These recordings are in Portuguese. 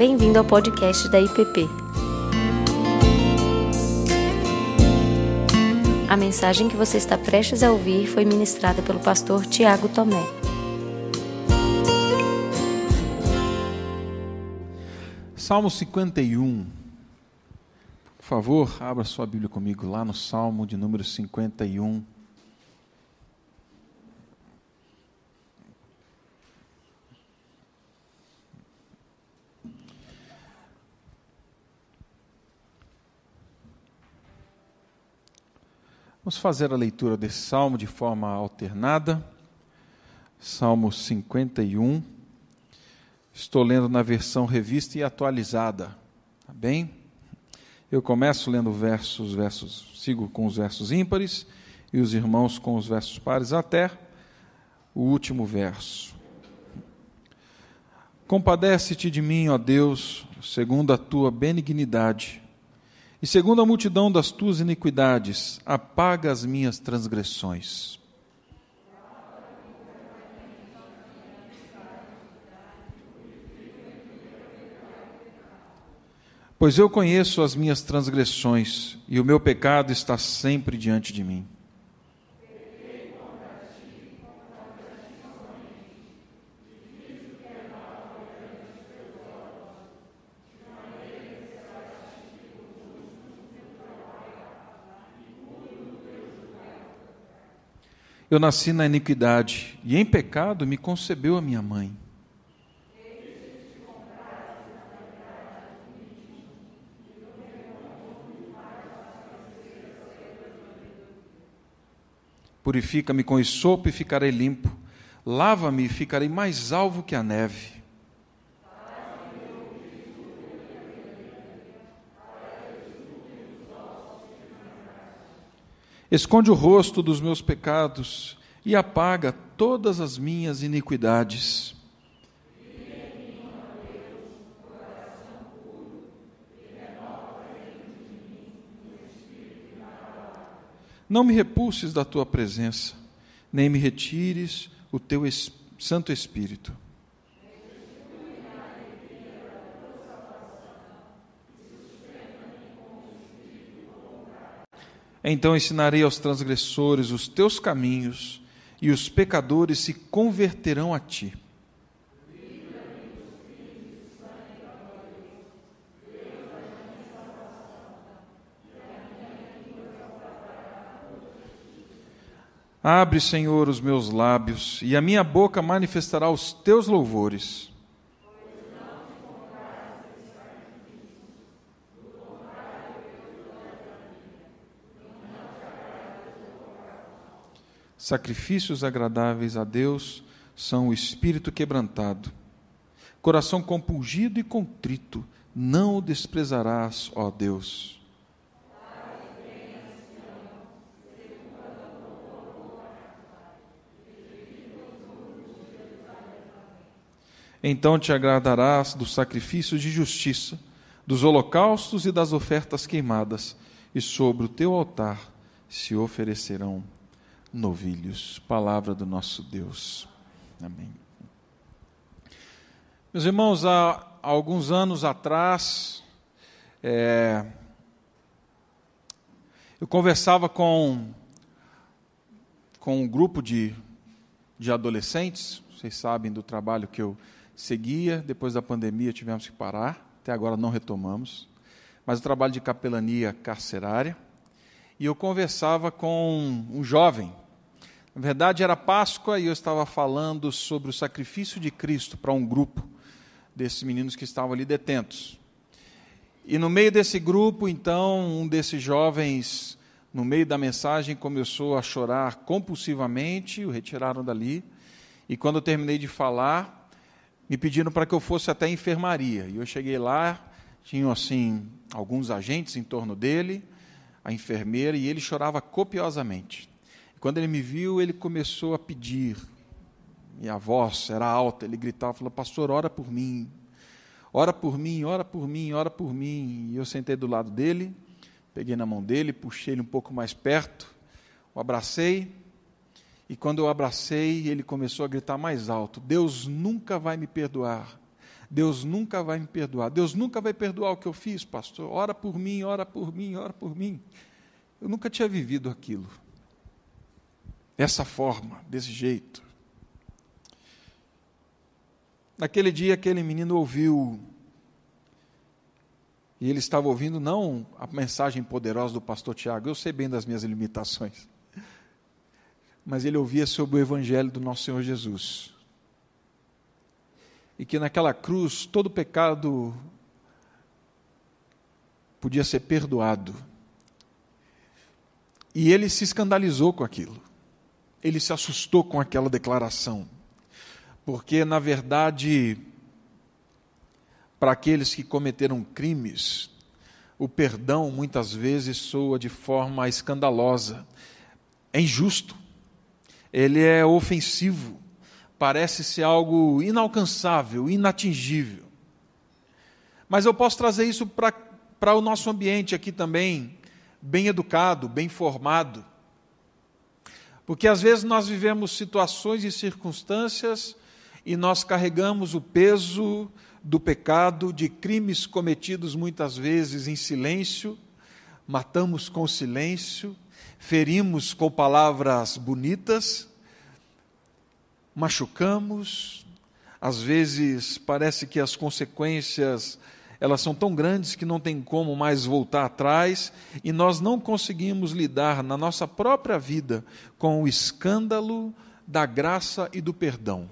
Bem-vindo ao podcast da IPP. A mensagem que você está prestes a ouvir foi ministrada pelo pastor Tiago Tomé. Salmo 51. Por favor, abra sua Bíblia comigo lá no Salmo de número 51. Vamos fazer a leitura desse salmo de forma alternada. Salmo 51. Estou lendo na versão revista e atualizada. Tá bem? Eu começo lendo versos, versos, sigo com os versos ímpares e os irmãos com os versos pares até o último verso. Compadece-te de mim, ó Deus, segundo a tua benignidade e segundo a multidão das tuas iniquidades, apaga as minhas transgressões. Pois eu conheço as minhas transgressões, e o meu pecado está sempre diante de mim. Eu nasci na iniquidade, e em pecado me concebeu a minha mãe. Purifica-me com sopo e ficarei limpo. Lava-me e ficarei mais alvo que a neve. Esconde o rosto dos meus pecados e apaga todas as minhas iniquidades. Não me repulses da tua presença, nem me retires o teu Santo Espírito. Então ensinarei aos transgressores os teus caminhos, e os pecadores se converterão a ti. Abre, Senhor, os meus lábios, e a minha boca manifestará os teus louvores. Sacrifícios agradáveis a Deus são o espírito quebrantado. Coração compungido e contrito, não o desprezarás, ó Deus. Então te agradarás dos sacrifícios de justiça, dos holocaustos e das ofertas queimadas, e sobre o teu altar se oferecerão novilhos. Palavra do nosso Deus. Amém. Meus irmãos, há alguns anos atrás, é, eu conversava com, com um grupo de, de adolescentes, vocês sabem do trabalho que eu seguia, depois da pandemia tivemos que parar, até agora não retomamos, mas o trabalho de capelania carcerária, e eu conversava com um jovem na verdade, era Páscoa e eu estava falando sobre o sacrifício de Cristo para um grupo desses meninos que estavam ali detentos. E no meio desse grupo, então, um desses jovens, no meio da mensagem, começou a chorar compulsivamente, o retiraram dali. E quando eu terminei de falar, me pediram para que eu fosse até a enfermaria. E eu cheguei lá, tinham assim alguns agentes em torno dele, a enfermeira, e ele chorava copiosamente. Quando ele me viu, ele começou a pedir. E a voz era alta, ele gritava, falou: "Pastor, ora por mim. Ora por mim, ora por mim, ora por mim". E eu sentei do lado dele, peguei na mão dele, puxei ele um pouco mais perto, o abracei. E quando eu abracei, ele começou a gritar mais alto: Deus nunca vai me perdoar. Deus nunca vai me perdoar. Deus nunca vai perdoar o que eu fiz, pastor. Ora por mim, ora por mim, ora por mim. Eu nunca tinha vivido aquilo. Dessa forma, desse jeito. Naquele dia, aquele menino ouviu, e ele estava ouvindo não a mensagem poderosa do pastor Tiago, eu sei bem das minhas limitações, mas ele ouvia sobre o evangelho do nosso Senhor Jesus. E que naquela cruz todo pecado podia ser perdoado. E ele se escandalizou com aquilo. Ele se assustou com aquela declaração porque, na verdade, para aqueles que cometeram crimes, o perdão muitas vezes soa de forma escandalosa, é injusto, ele é ofensivo, parece ser algo inalcançável, inatingível. Mas eu posso trazer isso para o nosso ambiente aqui também, bem educado, bem formado. Porque às vezes nós vivemos situações e circunstâncias e nós carregamos o peso do pecado, de crimes cometidos muitas vezes em silêncio, matamos com silêncio, ferimos com palavras bonitas, machucamos, às vezes parece que as consequências elas são tão grandes que não tem como mais voltar atrás e nós não conseguimos lidar na nossa própria vida com o escândalo da graça e do perdão.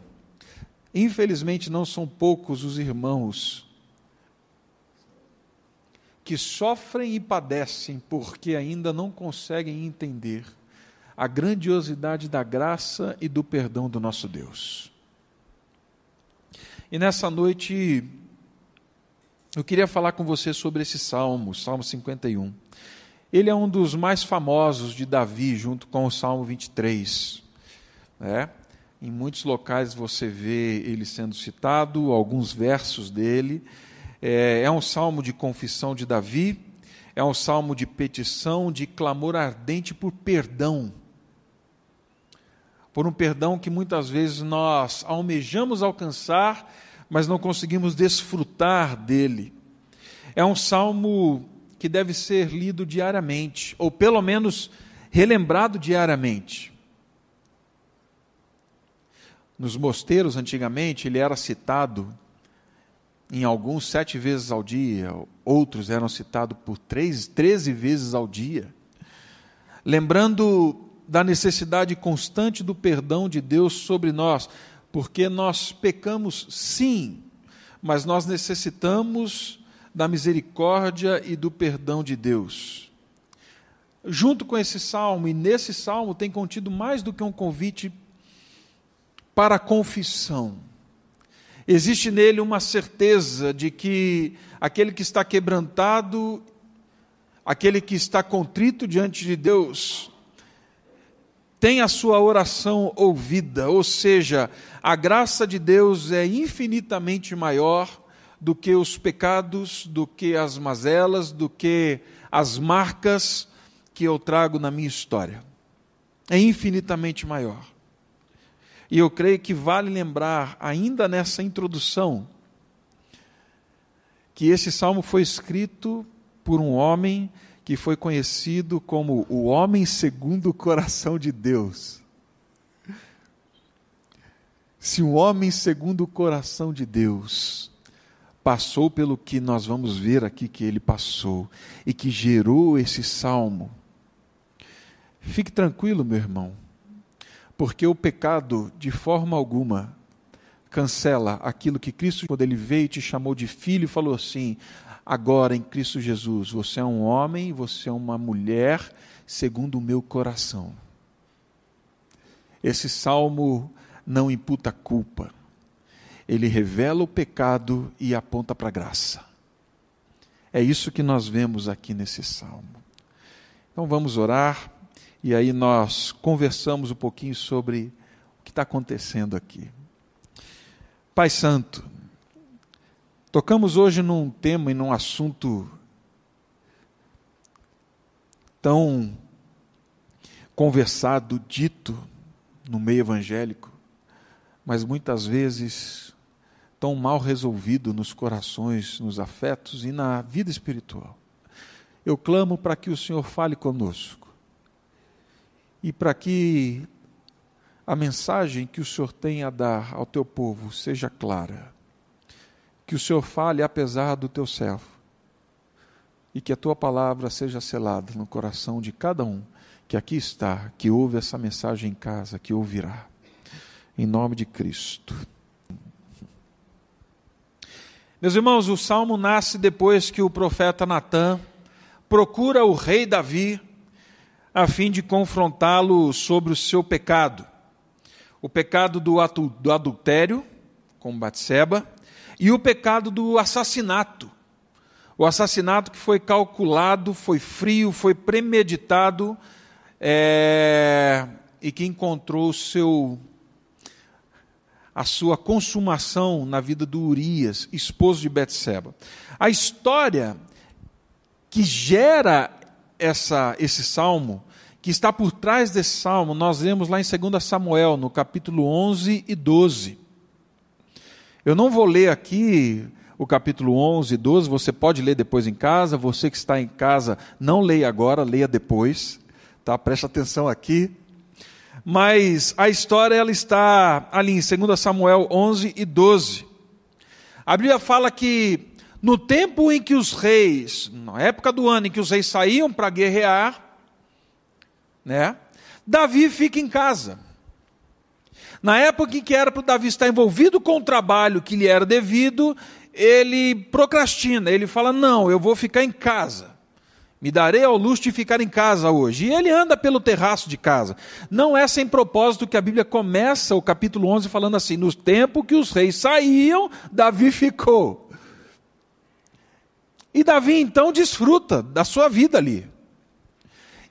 Infelizmente, não são poucos os irmãos que sofrem e padecem porque ainda não conseguem entender a grandiosidade da graça e do perdão do nosso Deus. E nessa noite, eu queria falar com você sobre esse salmo, Salmo 51. Ele é um dos mais famosos de Davi, junto com o Salmo 23. Né? Em muitos locais você vê ele sendo citado, alguns versos dele. É, é um salmo de confissão de Davi, é um salmo de petição, de clamor ardente por perdão. Por um perdão que muitas vezes nós almejamos alcançar, mas não conseguimos desfrutar dele. É um salmo que deve ser lido diariamente, ou pelo menos relembrado diariamente. Nos mosteiros, antigamente, ele era citado em alguns sete vezes ao dia, outros eram citados por três, treze vezes ao dia. Lembrando da necessidade constante do perdão de Deus sobre nós, porque nós pecamos sim, mas nós necessitamos da misericórdia e do perdão de Deus. Junto com esse salmo, e nesse salmo tem contido mais do que um convite para a confissão. Existe nele uma certeza de que aquele que está quebrantado, aquele que está contrito diante de Deus, tem a sua oração ouvida, ou seja, a graça de Deus é infinitamente maior do que os pecados, do que as mazelas, do que as marcas que eu trago na minha história. É infinitamente maior. E eu creio que vale lembrar, ainda nessa introdução, que esse salmo foi escrito por um homem que foi conhecido como o homem segundo o coração de Deus. Se um homem segundo o coração de Deus passou pelo que nós vamos ver aqui que ele passou e que gerou esse salmo, fique tranquilo, meu irmão porque o pecado, de forma alguma, cancela aquilo que Cristo, quando ele veio e te chamou de filho, falou assim: agora em Cristo Jesus, você é um homem, você é uma mulher, segundo o meu coração. Esse salmo não imputa culpa, ele revela o pecado e aponta para a graça. É isso que nós vemos aqui nesse salmo. Então vamos orar e aí nós conversamos um pouquinho sobre o que está acontecendo aqui. Pai Santo, tocamos hoje num tema e num assunto tão conversado, dito no meio evangélico, mas muitas vezes tão mal resolvido nos corações, nos afetos e na vida espiritual. Eu clamo para que o Senhor fale conosco e para que a mensagem que o Senhor tem a dar ao teu povo seja clara. Que o Senhor fale apesar do teu servo e que a tua palavra seja selada no coração de cada um que aqui está, que ouve essa mensagem em casa, que ouvirá. Em nome de Cristo. Meus irmãos, o salmo nasce depois que o profeta Natan procura o rei Davi a fim de confrontá-lo sobre o seu pecado. O pecado do, do adultério com Batseba e o pecado do assassinato. O assassinato que foi calculado, foi frio, foi premeditado é, e que encontrou seu a sua consumação na vida do Urias, esposo de Betseba. A história que gera essa, esse salmo, que está por trás desse salmo, nós vemos lá em 2 Samuel, no capítulo 11 e 12. Eu não vou ler aqui o capítulo 11 e 12, você pode ler depois em casa, você que está em casa, não leia agora, leia depois, tá? Preste atenção aqui mas a história ela está ali em 2 Samuel 11 e 12. A Bíblia fala que no tempo em que os reis, na época do ano em que os reis saíam para guerrear, né, Davi fica em casa. Na época em que era para o Davi estar envolvido com o trabalho que lhe era devido, ele procrastina, ele fala: Não, eu vou ficar em casa. Me darei ao luxo de ficar em casa hoje. E ele anda pelo terraço de casa. Não é sem propósito que a Bíblia começa o capítulo 11 falando assim: No tempo que os reis saíam, Davi ficou. E Davi então desfruta da sua vida ali.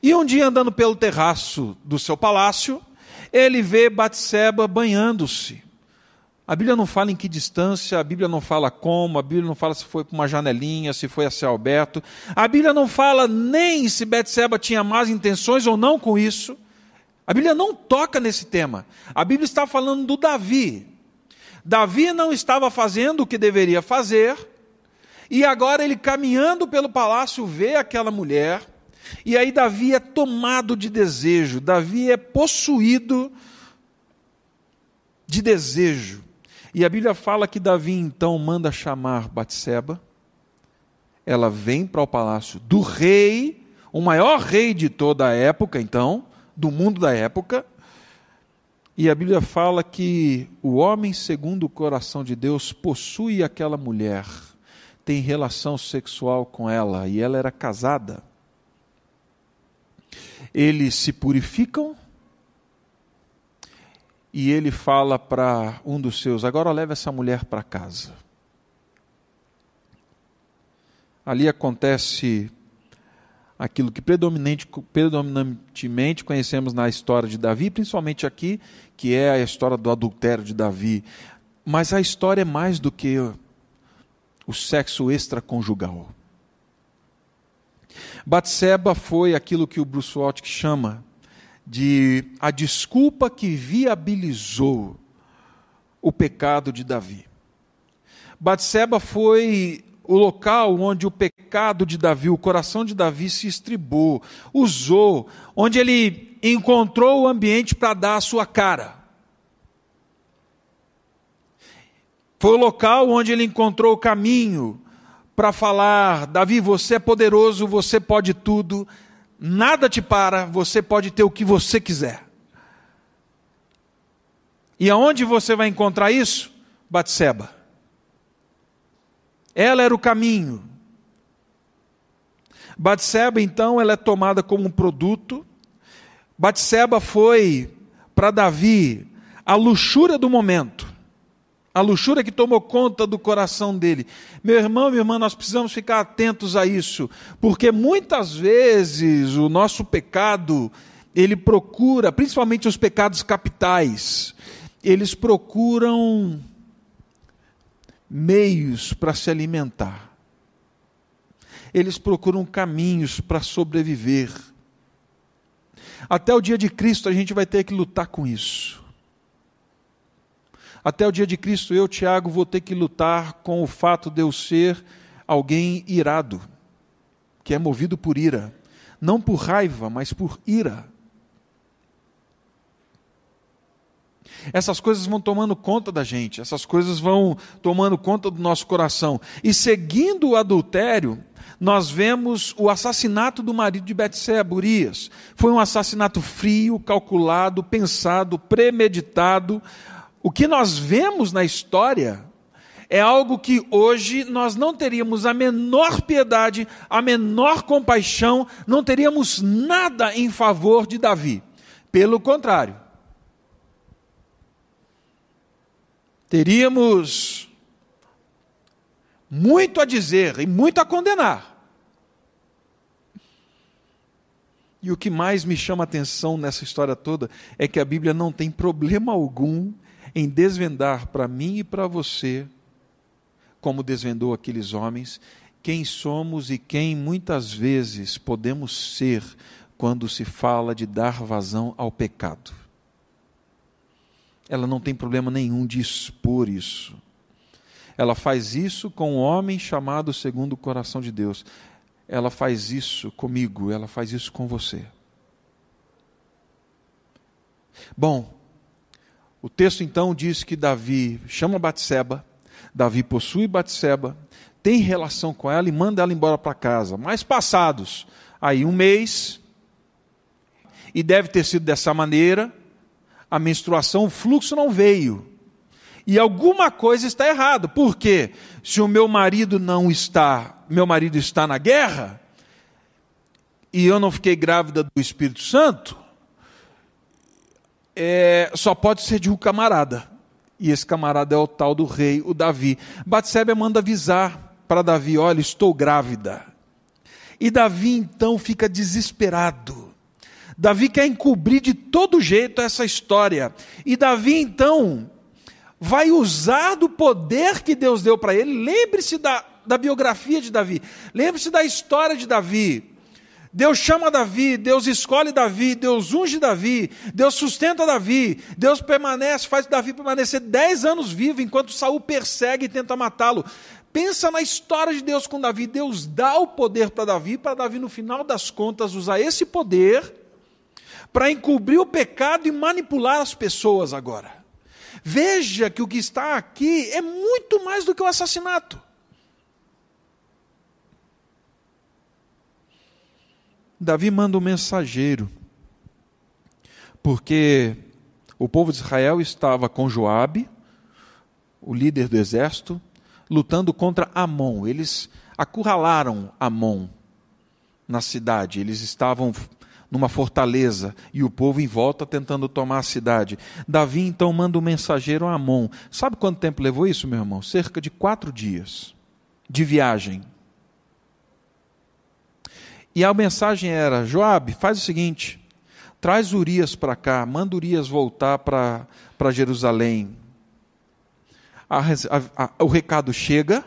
E um dia andando pelo terraço do seu palácio, ele vê Batseba banhando-se. A Bíblia não fala em que distância, a Bíblia não fala como, a Bíblia não fala se foi por uma janelinha, se foi a céu aberto. A Bíblia não fala nem se Betseba tinha más intenções ou não com isso. A Bíblia não toca nesse tema. A Bíblia está falando do Davi. Davi não estava fazendo o que deveria fazer, e agora ele caminhando pelo palácio vê aquela mulher, e aí Davi é tomado de desejo, Davi é possuído de desejo. E a Bíblia fala que Davi então manda chamar Batseba. Ela vem para o palácio do rei, o maior rei de toda a época, então, do mundo da época. E a Bíblia fala que o homem, segundo o coração de Deus, possui aquela mulher, tem relação sexual com ela, e ela era casada. Eles se purificam e ele fala para um dos seus: agora leve essa mulher para casa. Ali acontece aquilo que predominantemente conhecemos na história de Davi, principalmente aqui, que é a história do adultério de Davi. Mas a história é mais do que o sexo extraconjugal. Batseba foi aquilo que o Bruce Waltke chama de a desculpa que viabilizou o pecado de Davi. Batseba foi o local onde o pecado de Davi, o coração de Davi se estribou, usou, onde ele encontrou o ambiente para dar a sua cara. Foi o local onde ele encontrou o caminho para falar: Davi, você é poderoso, você pode tudo, nada te para, você pode ter o que você quiser. E aonde você vai encontrar isso? Batseba. Ela era o caminho. Batseba, então, ela é tomada como um produto. Batseba foi para Davi a luxúria do momento a luxúria que tomou conta do coração dele. Meu irmão, minha irmã, nós precisamos ficar atentos a isso, porque muitas vezes o nosso pecado, ele procura, principalmente os pecados capitais, eles procuram meios para se alimentar. Eles procuram caminhos para sobreviver. Até o dia de Cristo a gente vai ter que lutar com isso. Até o dia de Cristo, eu, Tiago, vou ter que lutar com o fato de eu ser alguém irado, que é movido por ira. Não por raiva, mas por ira. Essas coisas vão tomando conta da gente, essas coisas vão tomando conta do nosso coração. E seguindo o adultério, nós vemos o assassinato do marido de Betseba, Urias. Foi um assassinato frio, calculado, pensado, premeditado. O que nós vemos na história é algo que hoje nós não teríamos a menor piedade, a menor compaixão, não teríamos nada em favor de Davi. Pelo contrário, teríamos muito a dizer e muito a condenar. E o que mais me chama a atenção nessa história toda é que a Bíblia não tem problema algum em desvendar para mim e para você, como desvendou aqueles homens, quem somos e quem muitas vezes podemos ser quando se fala de dar vazão ao pecado. Ela não tem problema nenhum de expor isso. Ela faz isso com um homem chamado segundo o coração de Deus. Ela faz isso comigo, ela faz isso com você. Bom, o texto então diz que Davi chama Batseba, Davi possui Batseba, tem relação com ela e manda ela embora para casa. Mas passados aí um mês, e deve ter sido dessa maneira, a menstruação, o fluxo não veio. E alguma coisa está errada. Por quê? Se o meu marido não está, meu marido está na guerra, e eu não fiquei grávida do Espírito Santo, é, só pode ser de um camarada. E esse camarada é o tal do rei, o Davi. Batseba manda avisar para Davi: olha, estou grávida. E Davi então fica desesperado. Davi quer encobrir de todo jeito essa história. E Davi então vai usar do poder que Deus deu para ele. Lembre-se da, da biografia de Davi, lembre-se da história de Davi. Deus chama Davi, Deus escolhe Davi, Deus unge Davi, Deus sustenta Davi, Deus permanece, faz Davi permanecer dez anos vivo enquanto Saul persegue e tenta matá-lo. Pensa na história de Deus com Davi. Deus dá o poder para Davi, para Davi, no final das contas, usar esse poder para encobrir o pecado e manipular as pessoas agora. Veja que o que está aqui é muito mais do que o assassinato. Davi manda um mensageiro, porque o povo de Israel estava com Joabe, o líder do exército, lutando contra Amon. Eles acurralaram Amon na cidade. Eles estavam numa fortaleza e o povo em volta tentando tomar a cidade. Davi então manda um mensageiro a Amon. Sabe quanto tempo levou isso, meu irmão? Cerca de quatro dias de viagem. E a mensagem era: Joabe, faz o seguinte, traz Urias para cá, manda Urias voltar para Jerusalém. A, a, a, o recado chega,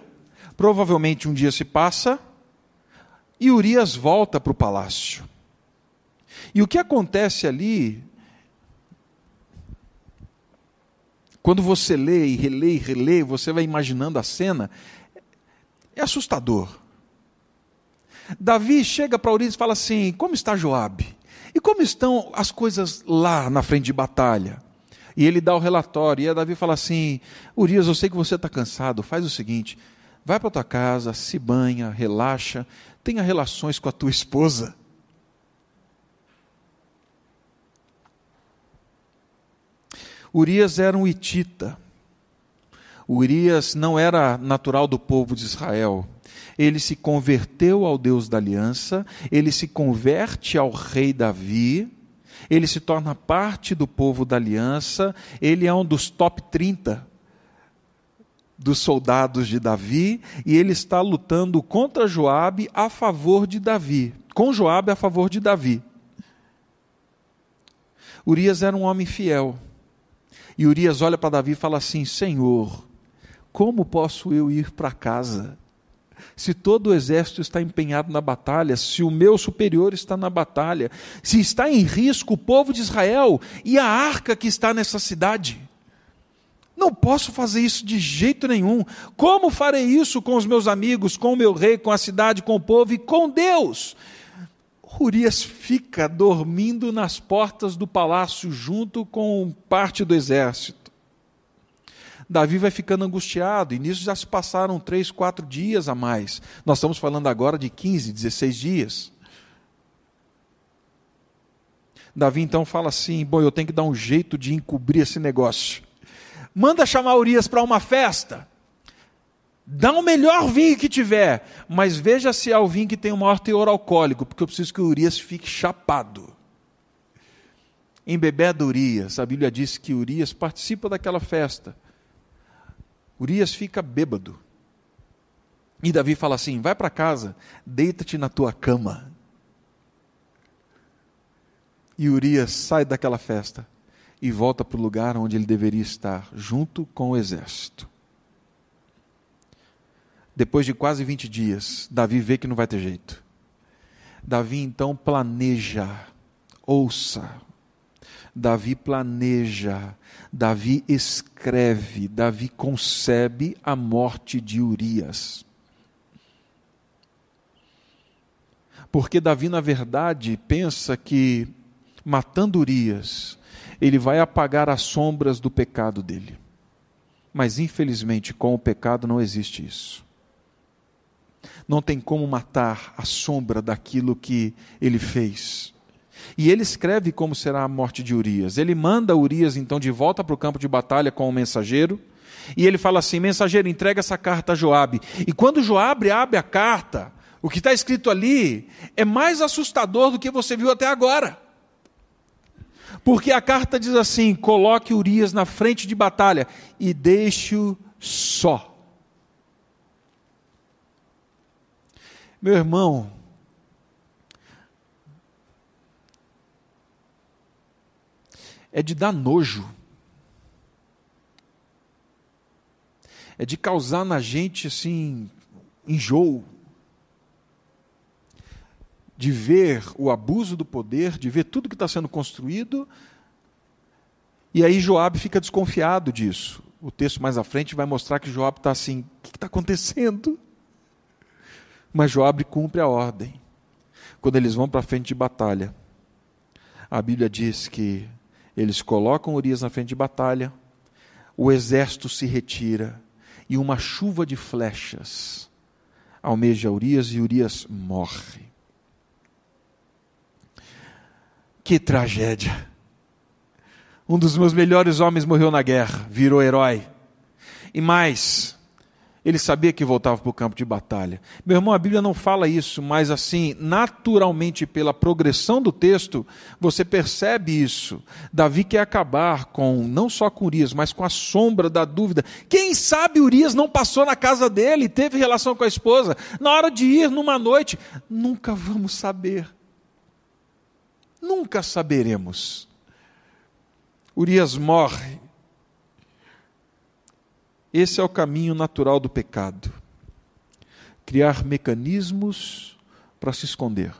provavelmente um dia se passa, e Urias volta para o palácio. E o que acontece ali, quando você lê e relê e relê, você vai imaginando a cena, é assustador. Davi chega para Urias e fala assim: Como está Joabe? E como estão as coisas lá na frente de batalha? E ele dá o relatório, e a Davi fala assim: Urias, eu sei que você está cansado, faz o seguinte, vai para tua casa, se banha, relaxa, tenha relações com a tua esposa. Urias era um hitita. Urias não era natural do povo de Israel. Ele se converteu ao Deus da aliança, ele se converte ao rei Davi, ele se torna parte do povo da aliança, ele é um dos top 30 dos soldados de Davi e ele está lutando contra Joabe a favor de Davi, com Joabe a favor de Davi. Urias era um homem fiel. E Urias olha para Davi e fala assim: Senhor, como posso eu ir para casa? Se todo o exército está empenhado na batalha, se o meu superior está na batalha, se está em risco o povo de Israel e a arca que está nessa cidade. Não posso fazer isso de jeito nenhum. Como farei isso com os meus amigos, com o meu rei, com a cidade, com o povo e com Deus? Urias fica dormindo nas portas do palácio junto com parte do exército. Davi vai ficando angustiado, e nisso já se passaram três, quatro dias a mais. Nós estamos falando agora de 15, 16 dias. Davi então fala assim: Bom, eu tenho que dar um jeito de encobrir esse negócio manda chamar Urias para uma festa. Dá o melhor vinho que tiver, mas veja se é o vinho que tem o maior teor alcoólico, porque eu preciso que Urias fique chapado. Embebeda Urias, a Bíblia diz que Urias participa daquela festa. Urias fica bêbado. E Davi fala assim: vai para casa, deita-te na tua cama. E Urias sai daquela festa e volta para o lugar onde ele deveria estar, junto com o exército. Depois de quase 20 dias, Davi vê que não vai ter jeito. Davi então planeja, ouça. Davi planeja, Davi escreve, Davi concebe a morte de Urias. Porque Davi, na verdade, pensa que matando Urias, ele vai apagar as sombras do pecado dele. Mas infelizmente, com o pecado não existe isso. Não tem como matar a sombra daquilo que ele fez. E ele escreve como será a morte de Urias. Ele manda Urias então de volta para o campo de batalha com o mensageiro. E ele fala assim: mensageiro, entrega essa carta a Joabe. E quando Joabe abre a carta, o que está escrito ali é mais assustador do que você viu até agora. Porque a carta diz assim: coloque Urias na frente de batalha e deixe-o só. Meu irmão, é de dar nojo, é de causar na gente assim enjoo de ver o abuso do poder, de ver tudo que está sendo construído. E aí Joab fica desconfiado disso. O texto mais à frente vai mostrar que Joab está assim: o que está acontecendo? Mas Joab cumpre a ordem. Quando eles vão para a frente de batalha, a Bíblia diz que eles colocam Urias na frente de batalha, o exército se retira e uma chuva de flechas almeja Urias e Urias morre. Que tragédia. Um dos meus melhores homens morreu na guerra, virou herói. E mais, ele sabia que voltava para o campo de batalha. Meu irmão, a Bíblia não fala isso, mas assim, naturalmente, pela progressão do texto, você percebe isso. Davi quer acabar com, não só com Urias, mas com a sombra da dúvida. Quem sabe Urias não passou na casa dele, teve relação com a esposa, na hora de ir numa noite? Nunca vamos saber. Nunca saberemos. Urias morre. Esse é o caminho natural do pecado. Criar mecanismos para se esconder.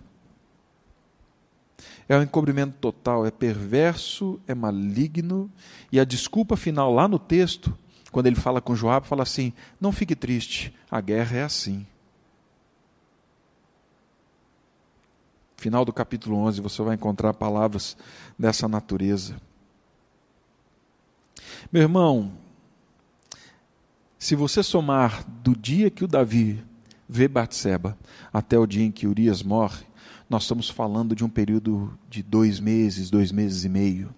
É um encobrimento total, é perverso, é maligno, e a desculpa final lá no texto, quando ele fala com Joab, fala assim: "Não fique triste, a guerra é assim". final do capítulo 11, você vai encontrar palavras dessa natureza. Meu irmão, se você somar do dia que o Davi vê Batseba até o dia em que Urias morre, nós estamos falando de um período de dois meses, dois meses e meio.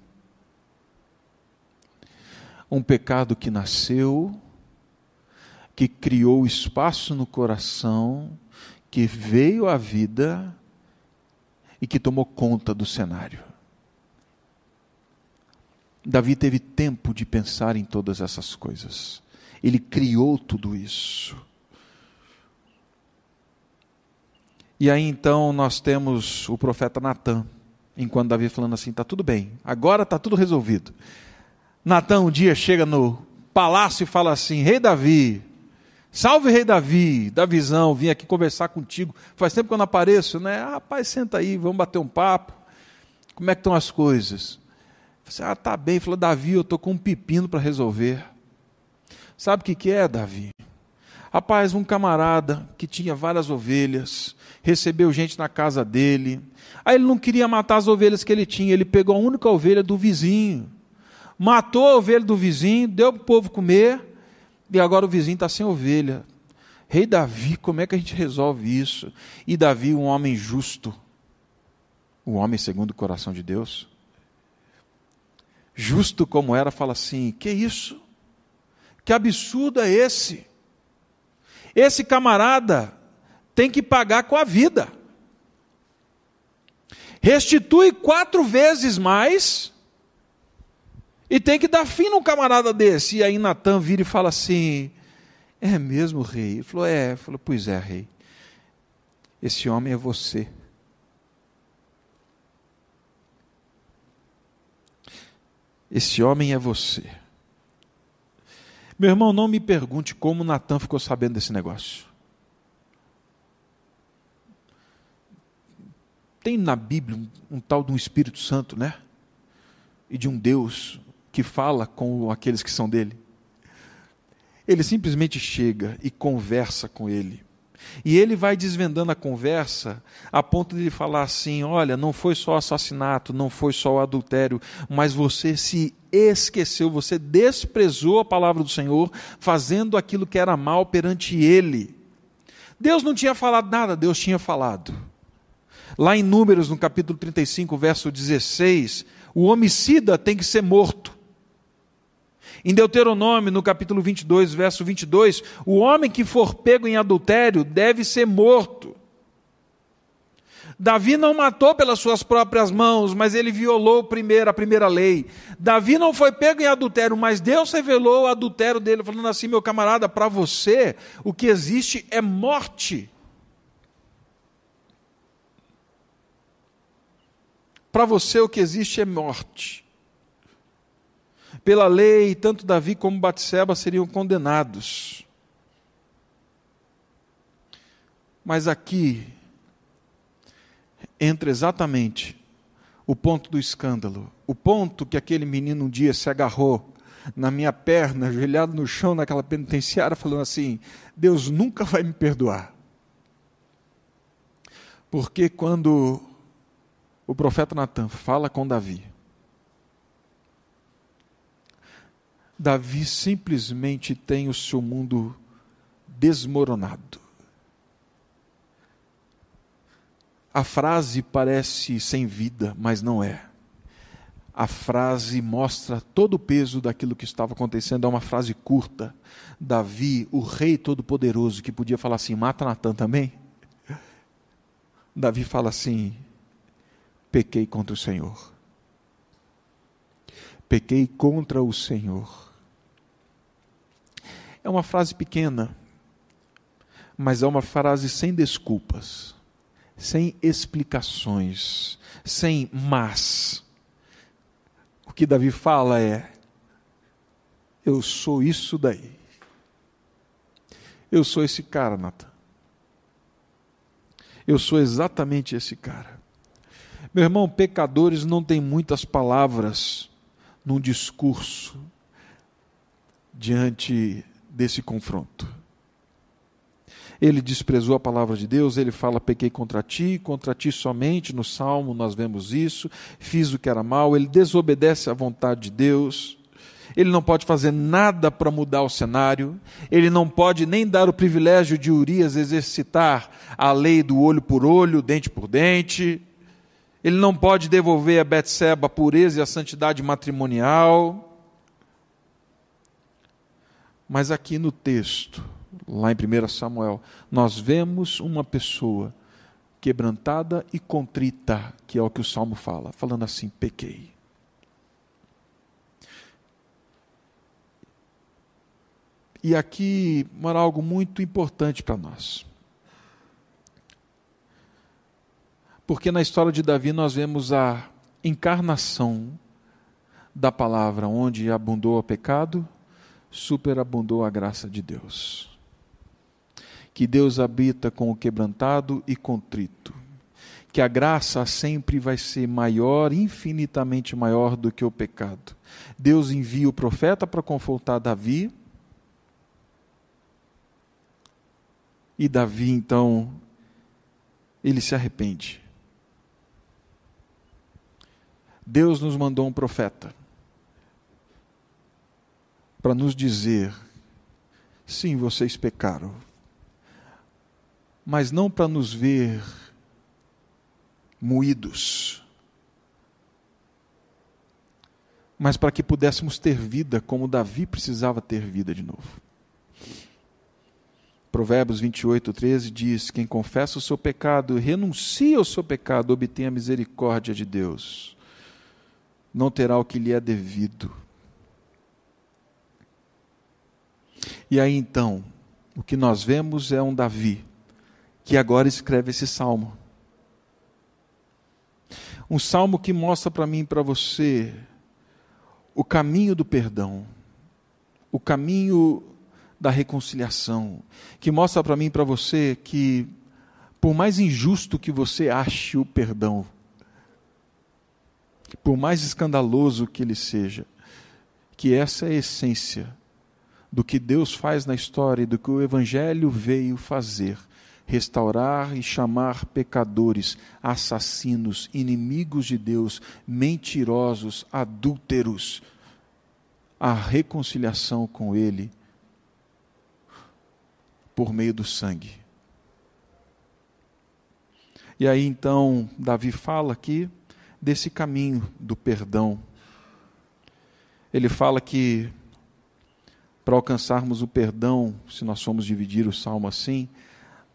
Um pecado que nasceu, que criou espaço no coração, que veio à vida e que tomou conta do cenário. Davi teve tempo de pensar em todas essas coisas. Ele criou tudo isso. E aí então nós temos o profeta Natan, enquanto Davi falando assim: está tudo bem, agora está tudo resolvido. Natan um dia chega no palácio e fala assim: Rei Davi, Salve Rei Davi, da visão, vim aqui conversar contigo. Faz tempo que eu não apareço, né? Ah, rapaz, senta aí, vamos bater um papo. Como é que estão as coisas? Você, ah, tá bem. Falou, Davi, eu estou com um pepino para resolver. Sabe o que, que é, Davi? Rapaz, um camarada que tinha várias ovelhas, recebeu gente na casa dele. Aí ele não queria matar as ovelhas que ele tinha, ele pegou a única ovelha do vizinho, matou a ovelha do vizinho, deu para o povo comer, e agora o vizinho está sem ovelha. Rei Davi, como é que a gente resolve isso? E Davi, um homem justo, um homem segundo o coração de Deus, justo como era, fala assim: que isso? Que absurdo é esse? Esse camarada tem que pagar com a vida. Restitui quatro vezes mais e tem que dar fim num camarada desse. E aí Natan vira e fala assim: É mesmo, rei? Ele falou: É. Ele falou: Pois é, rei. Esse homem é você. Esse homem é você. Meu irmão, não me pergunte como Natan ficou sabendo desse negócio. Tem na Bíblia um, um, tal de um Espírito Santo, né? E de um Deus que fala com aqueles que são dele. Ele simplesmente chega e conversa com ele. E ele vai desvendando a conversa a ponto de ele falar assim: olha, não foi só assassinato, não foi só adultério, mas você se esqueceu, você desprezou a palavra do Senhor, fazendo aquilo que era mal perante ele. Deus não tinha falado nada, Deus tinha falado. Lá em Números, no capítulo 35, verso 16, o homicida tem que ser morto. Em Deuteronômio, no capítulo 22, verso 22, o homem que for pego em adultério deve ser morto. Davi não matou pelas suas próprias mãos, mas ele violou primeiro a primeira lei. Davi não foi pego em adultério, mas Deus revelou o adultério dele, falando assim: meu camarada, para você o que existe é morte. Para você o que existe é morte. Pela lei, tanto Davi como Batseba seriam condenados. Mas aqui entra exatamente o ponto do escândalo, o ponto que aquele menino um dia se agarrou na minha perna, ajoelhado no chão naquela penitenciária, falando assim: Deus nunca vai me perdoar. Porque quando o profeta Natan fala com Davi, Davi simplesmente tem o seu mundo desmoronado. A frase parece sem vida, mas não é. A frase mostra todo o peso daquilo que estava acontecendo. É uma frase curta. Davi, o rei todo-poderoso, que podia falar assim: mata Natan também. Davi fala assim: pequei contra o Senhor. Pequei contra o Senhor. É uma frase pequena, mas é uma frase sem desculpas, sem explicações, sem mas. O que Davi fala é: eu sou isso daí. Eu sou esse cara, Natan. Eu sou exatamente esse cara. Meu irmão, pecadores não têm muitas palavras num discurso diante desse confronto. Ele desprezou a palavra de Deus, ele fala: pequei contra ti, contra ti somente. No Salmo nós vemos isso. Fiz o que era mal. Ele desobedece à vontade de Deus. Ele não pode fazer nada para mudar o cenário. Ele não pode nem dar o privilégio de Urias exercitar a lei do olho por olho, dente por dente. Ele não pode devolver a Betseba a pureza e a santidade matrimonial. Mas aqui no texto, lá em 1 Samuel, nós vemos uma pessoa quebrantada e contrita, que é o que o salmo fala, falando assim: pequei. E aqui mora algo muito importante para nós. Porque na história de Davi nós vemos a encarnação da palavra, onde abundou o pecado, superabundou a graça de Deus. Que Deus habita com o quebrantado e contrito. Que a graça sempre vai ser maior, infinitamente maior do que o pecado. Deus envia o profeta para confrontar Davi, E Davi, então, ele se arrepende. Deus nos mandou um profeta para nos dizer: sim, vocês pecaram, mas não para nos ver moídos, mas para que pudéssemos ter vida como Davi precisava ter vida de novo. Provérbios 28, 13 diz: Quem confessa o seu pecado, renuncia ao seu pecado, obtém a misericórdia de Deus, não terá o que lhe é devido. E aí então, o que nós vemos é um Davi, que agora escreve esse salmo. Um salmo que mostra para mim e para você o caminho do perdão, o caminho da reconciliação, que mostra para mim e para você que, por mais injusto que você ache o perdão, por mais escandaloso que ele seja, que essa é a essência do que Deus faz na história e do que o Evangelho veio fazer restaurar e chamar pecadores, assassinos, inimigos de Deus, mentirosos, adúlteros, à reconciliação com Ele por meio do sangue. E aí então Davi fala aqui desse caminho do perdão. Ele fala que para alcançarmos o perdão, se nós formos dividir o salmo assim,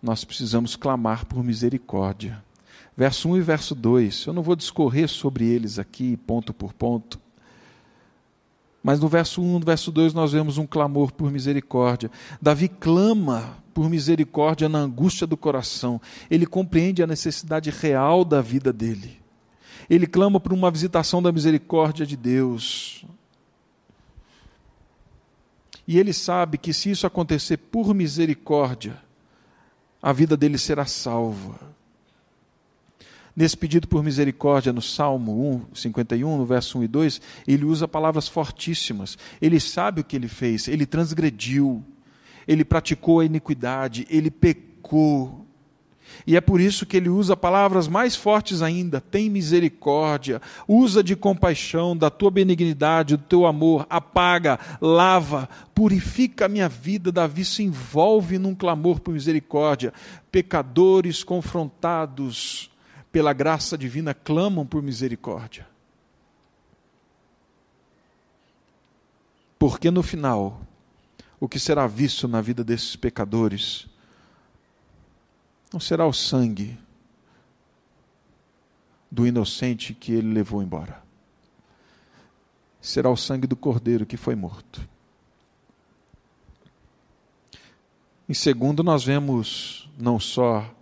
nós precisamos clamar por misericórdia. Verso 1 e verso 2, eu não vou discorrer sobre eles aqui, ponto por ponto, mas no verso 1 e no verso 2 nós vemos um clamor por misericórdia. Davi clama por misericórdia na angústia do coração. Ele compreende a necessidade real da vida dele. Ele clama por uma visitação da misericórdia de Deus. E ele sabe que se isso acontecer por misericórdia, a vida dele será salva. Nesse pedido por misericórdia, no Salmo 1, 51, no verso 1 e 2, ele usa palavras fortíssimas. Ele sabe o que ele fez, ele transgrediu, ele praticou a iniquidade, ele pecou. E é por isso que ele usa palavras mais fortes ainda: tem misericórdia, usa de compaixão, da tua benignidade, do teu amor, apaga, lava, purifica a minha vida. Davi se envolve num clamor por misericórdia. Pecadores confrontados pela graça divina clamam por misericórdia. Porque no final, o que será visto na vida desses pecadores não será o sangue do inocente que ele levou embora. Será o sangue do cordeiro que foi morto. Em segundo, nós vemos não só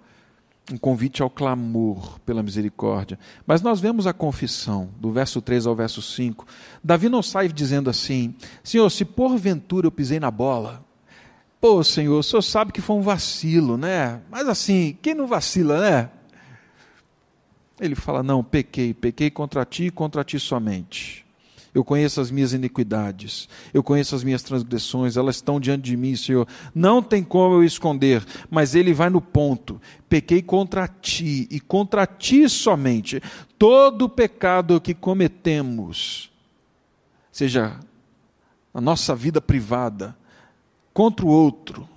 um convite ao clamor pela misericórdia, mas nós vemos a confissão, do verso 3 ao verso 5. Davi não sai dizendo assim: Senhor, se porventura eu pisei na bola, Pô, Senhor, o Senhor sabe que foi um vacilo, né? Mas assim, quem não vacila, né? Ele fala: Não, pequei, pequei contra ti e contra ti somente. Eu conheço as minhas iniquidades, eu conheço as minhas transgressões, elas estão diante de mim, Senhor. Não tem como eu esconder, mas ele vai no ponto: pequei contra ti e contra ti somente. Todo pecado que cometemos, seja a nossa vida privada, contra o outro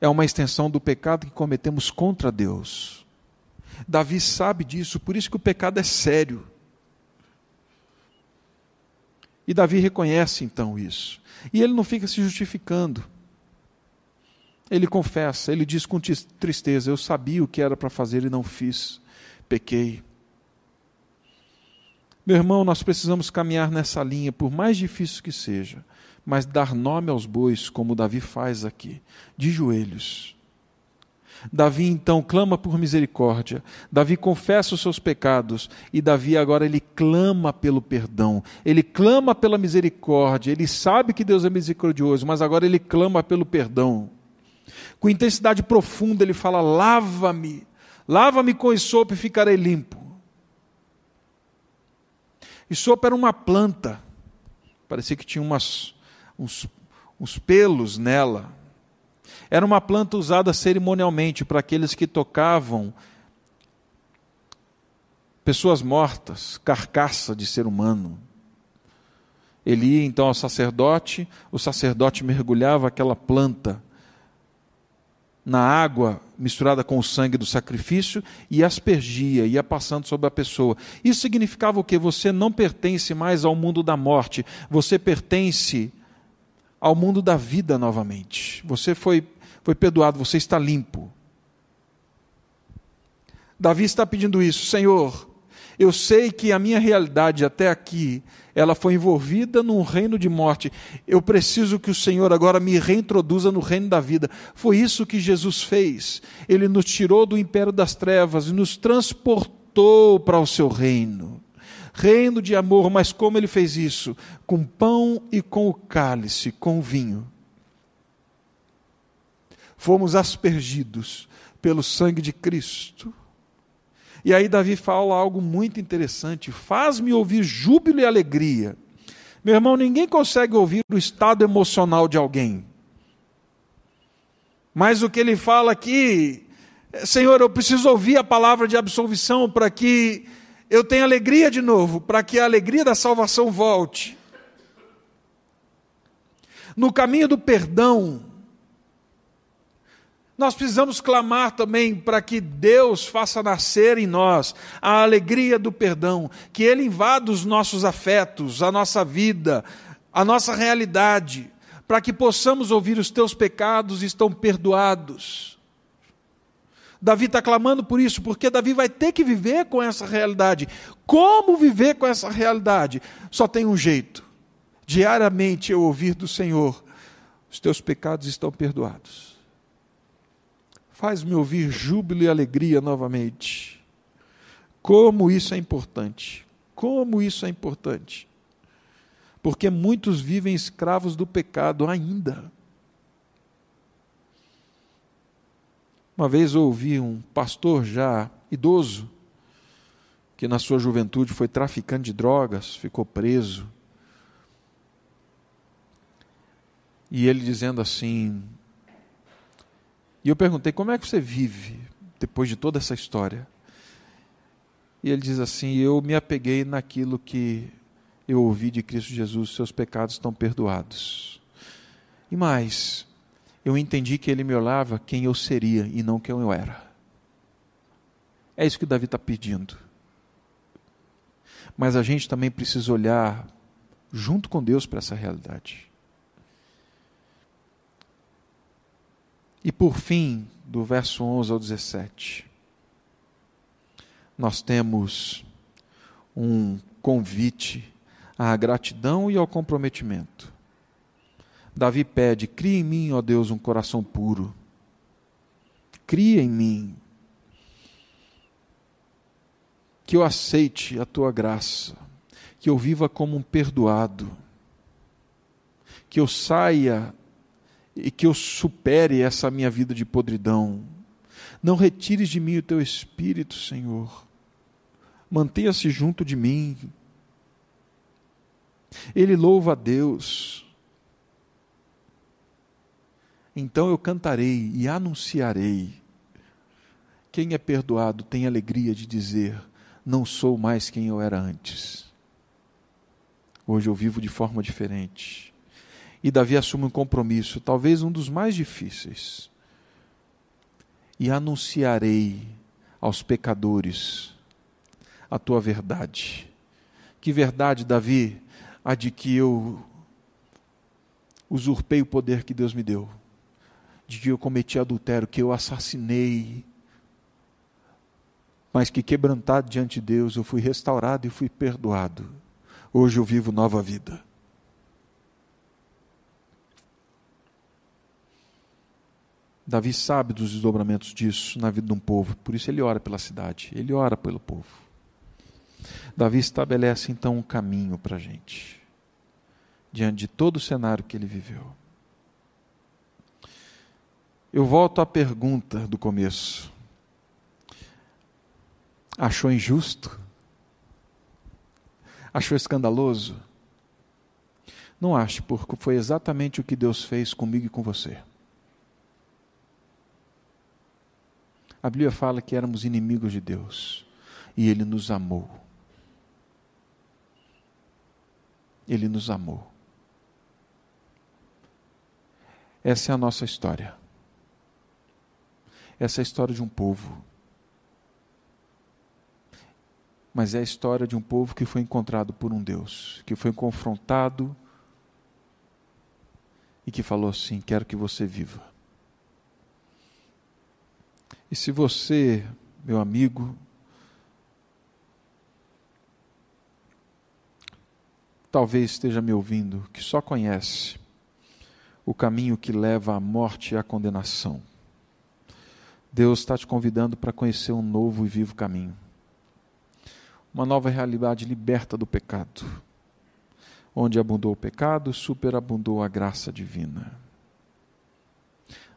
é uma extensão do pecado que cometemos contra Deus. Davi sabe disso, por isso que o pecado é sério. E Davi reconhece então isso. E ele não fica se justificando. Ele confessa, ele diz com tristeza: Eu sabia o que era para fazer e não fiz, pequei. Meu irmão, nós precisamos caminhar nessa linha, por mais difícil que seja mas dar nome aos bois, como Davi faz aqui, de joelhos. Davi então clama por misericórdia, Davi confessa os seus pecados e Davi agora ele clama pelo perdão, ele clama pela misericórdia, ele sabe que Deus é misericordioso, mas agora ele clama pelo perdão. Com intensidade profunda ele fala: lava-me, lava-me com sopa e ficarei limpo. E sopa era uma planta, parecia que tinha umas uns pelos nela. Era uma planta usada cerimonialmente para aqueles que tocavam pessoas mortas, carcaça de ser humano. Ele ia então ao sacerdote, o sacerdote mergulhava aquela planta na água misturada com o sangue do sacrifício e aspergia, ia passando sobre a pessoa. Isso significava o que? Você não pertence mais ao mundo da morte, você pertence ao mundo da vida novamente. Você foi, foi perdoado, você está limpo. Davi está pedindo isso, Senhor. Eu sei que a minha realidade até aqui ela foi envolvida num reino de morte. Eu preciso que o Senhor agora me reintroduza no reino da vida. Foi isso que Jesus fez. Ele nos tirou do império das trevas e nos transportou para o seu reino. Reino de amor, mas como ele fez isso? Com pão e com o cálice, com o vinho. Fomos aspergidos pelo sangue de Cristo e aí Davi fala algo muito interessante: faz-me ouvir júbilo e alegria. Meu irmão, ninguém consegue ouvir o estado emocional de alguém. Mas o que ele fala aqui, Senhor, eu preciso ouvir a palavra de absolvição para que eu tenha alegria de novo, para que a alegria da salvação volte. No caminho do perdão, nós precisamos clamar também para que Deus faça nascer em nós a alegria do perdão, que Ele invada os nossos afetos, a nossa vida, a nossa realidade, para que possamos ouvir os teus pecados estão perdoados. Davi está clamando por isso, porque Davi vai ter que viver com essa realidade. Como viver com essa realidade? Só tem um jeito: diariamente eu ouvir do Senhor: os teus pecados estão perdoados Faz-me ouvir júbilo e alegria novamente. Como isso é importante. Como isso é importante. Porque muitos vivem escravos do pecado ainda. Uma vez ouvi um pastor já idoso, que na sua juventude foi traficante de drogas, ficou preso. E ele dizendo assim: e eu perguntei: como é que você vive depois de toda essa história? E ele diz assim: eu me apeguei naquilo que eu ouvi de Cristo Jesus, seus pecados estão perdoados. E mais, eu entendi que ele me olhava quem eu seria e não quem eu era. É isso que Davi está pedindo. Mas a gente também precisa olhar junto com Deus para essa realidade. E por fim, do verso 11 ao 17, nós temos um convite à gratidão e ao comprometimento. Davi pede: cria em mim, ó Deus, um coração puro. Cria em mim. Que eu aceite a tua graça. Que eu viva como um perdoado. Que eu saia e que eu supere essa minha vida de podridão. Não retires de mim o teu espírito, Senhor. Mantenha-se junto de mim. Ele louva a Deus. Então eu cantarei e anunciarei. Quem é perdoado tem alegria de dizer: Não sou mais quem eu era antes. Hoje eu vivo de forma diferente. E Davi assume um compromisso, talvez um dos mais difíceis. E anunciarei aos pecadores a tua verdade. Que verdade, Davi? A de que eu usurpei o poder que Deus me deu, de que eu cometi adultério, que eu assassinei, mas que quebrantado diante de Deus eu fui restaurado e fui perdoado. Hoje eu vivo nova vida. Davi sabe dos desdobramentos disso na vida de um povo, por isso ele ora pela cidade, ele ora pelo povo. Davi estabelece então um caminho para a gente, diante de todo o cenário que ele viveu. Eu volto à pergunta do começo. Achou injusto? Achou escandaloso? Não acho, porque foi exatamente o que Deus fez comigo e com você. A Bíblia fala que éramos inimigos de Deus e Ele nos amou. Ele nos amou. Essa é a nossa história. Essa é a história de um povo. Mas é a história de um povo que foi encontrado por um Deus, que foi confrontado e que falou assim: Quero que você viva. E se você, meu amigo, talvez esteja me ouvindo, que só conhece o caminho que leva à morte e à condenação, Deus está te convidando para conhecer um novo e vivo caminho. Uma nova realidade liberta do pecado. Onde abundou o pecado, superabundou a graça divina.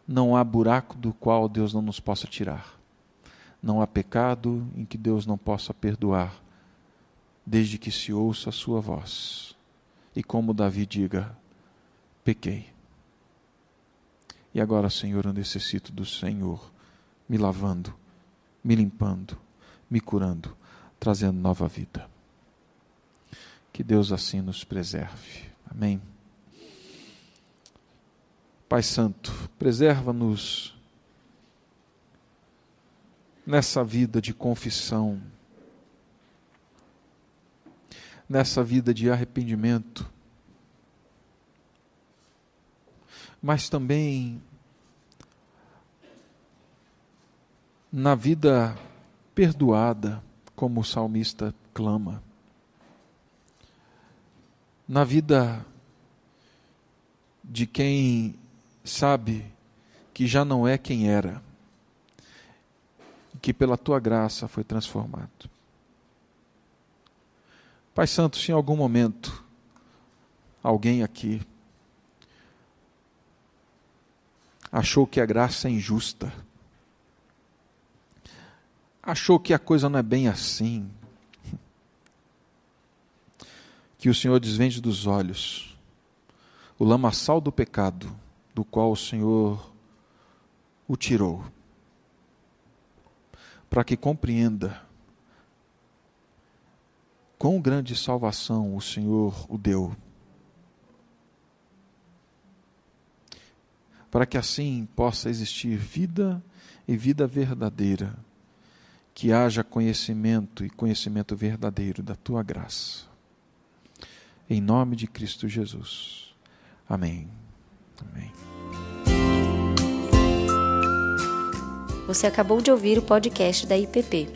Não há buraco do qual Deus não nos possa tirar. Não há pecado em que Deus não possa perdoar, desde que se ouça a sua voz. E como Davi diga: pequei. E agora, Senhor, eu necessito do Senhor me lavando, me limpando, me curando, trazendo nova vida. Que Deus assim nos preserve. Amém. Pai Santo, preserva-nos nessa vida de confissão, nessa vida de arrependimento, mas também na vida perdoada, como o salmista clama, na vida de quem sabe que já não é quem era, que pela tua graça foi transformado. Pai Santo, se em algum momento alguém aqui achou que a graça é injusta, achou que a coisa não é bem assim, que o Senhor desvende dos olhos o lamaçal do pecado, do qual o Senhor o tirou, para que compreenda quão grande salvação o Senhor o deu. Para que assim possa existir vida e vida verdadeira que haja conhecimento e conhecimento verdadeiro da tua graça. Em nome de Cristo Jesus. Amém. Amém. Você acabou de ouvir o podcast da IPP.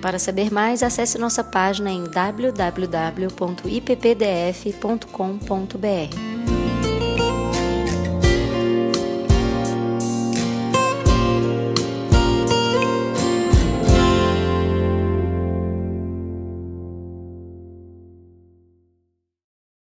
Para saber mais, acesse nossa página em www.ippdf.com.br.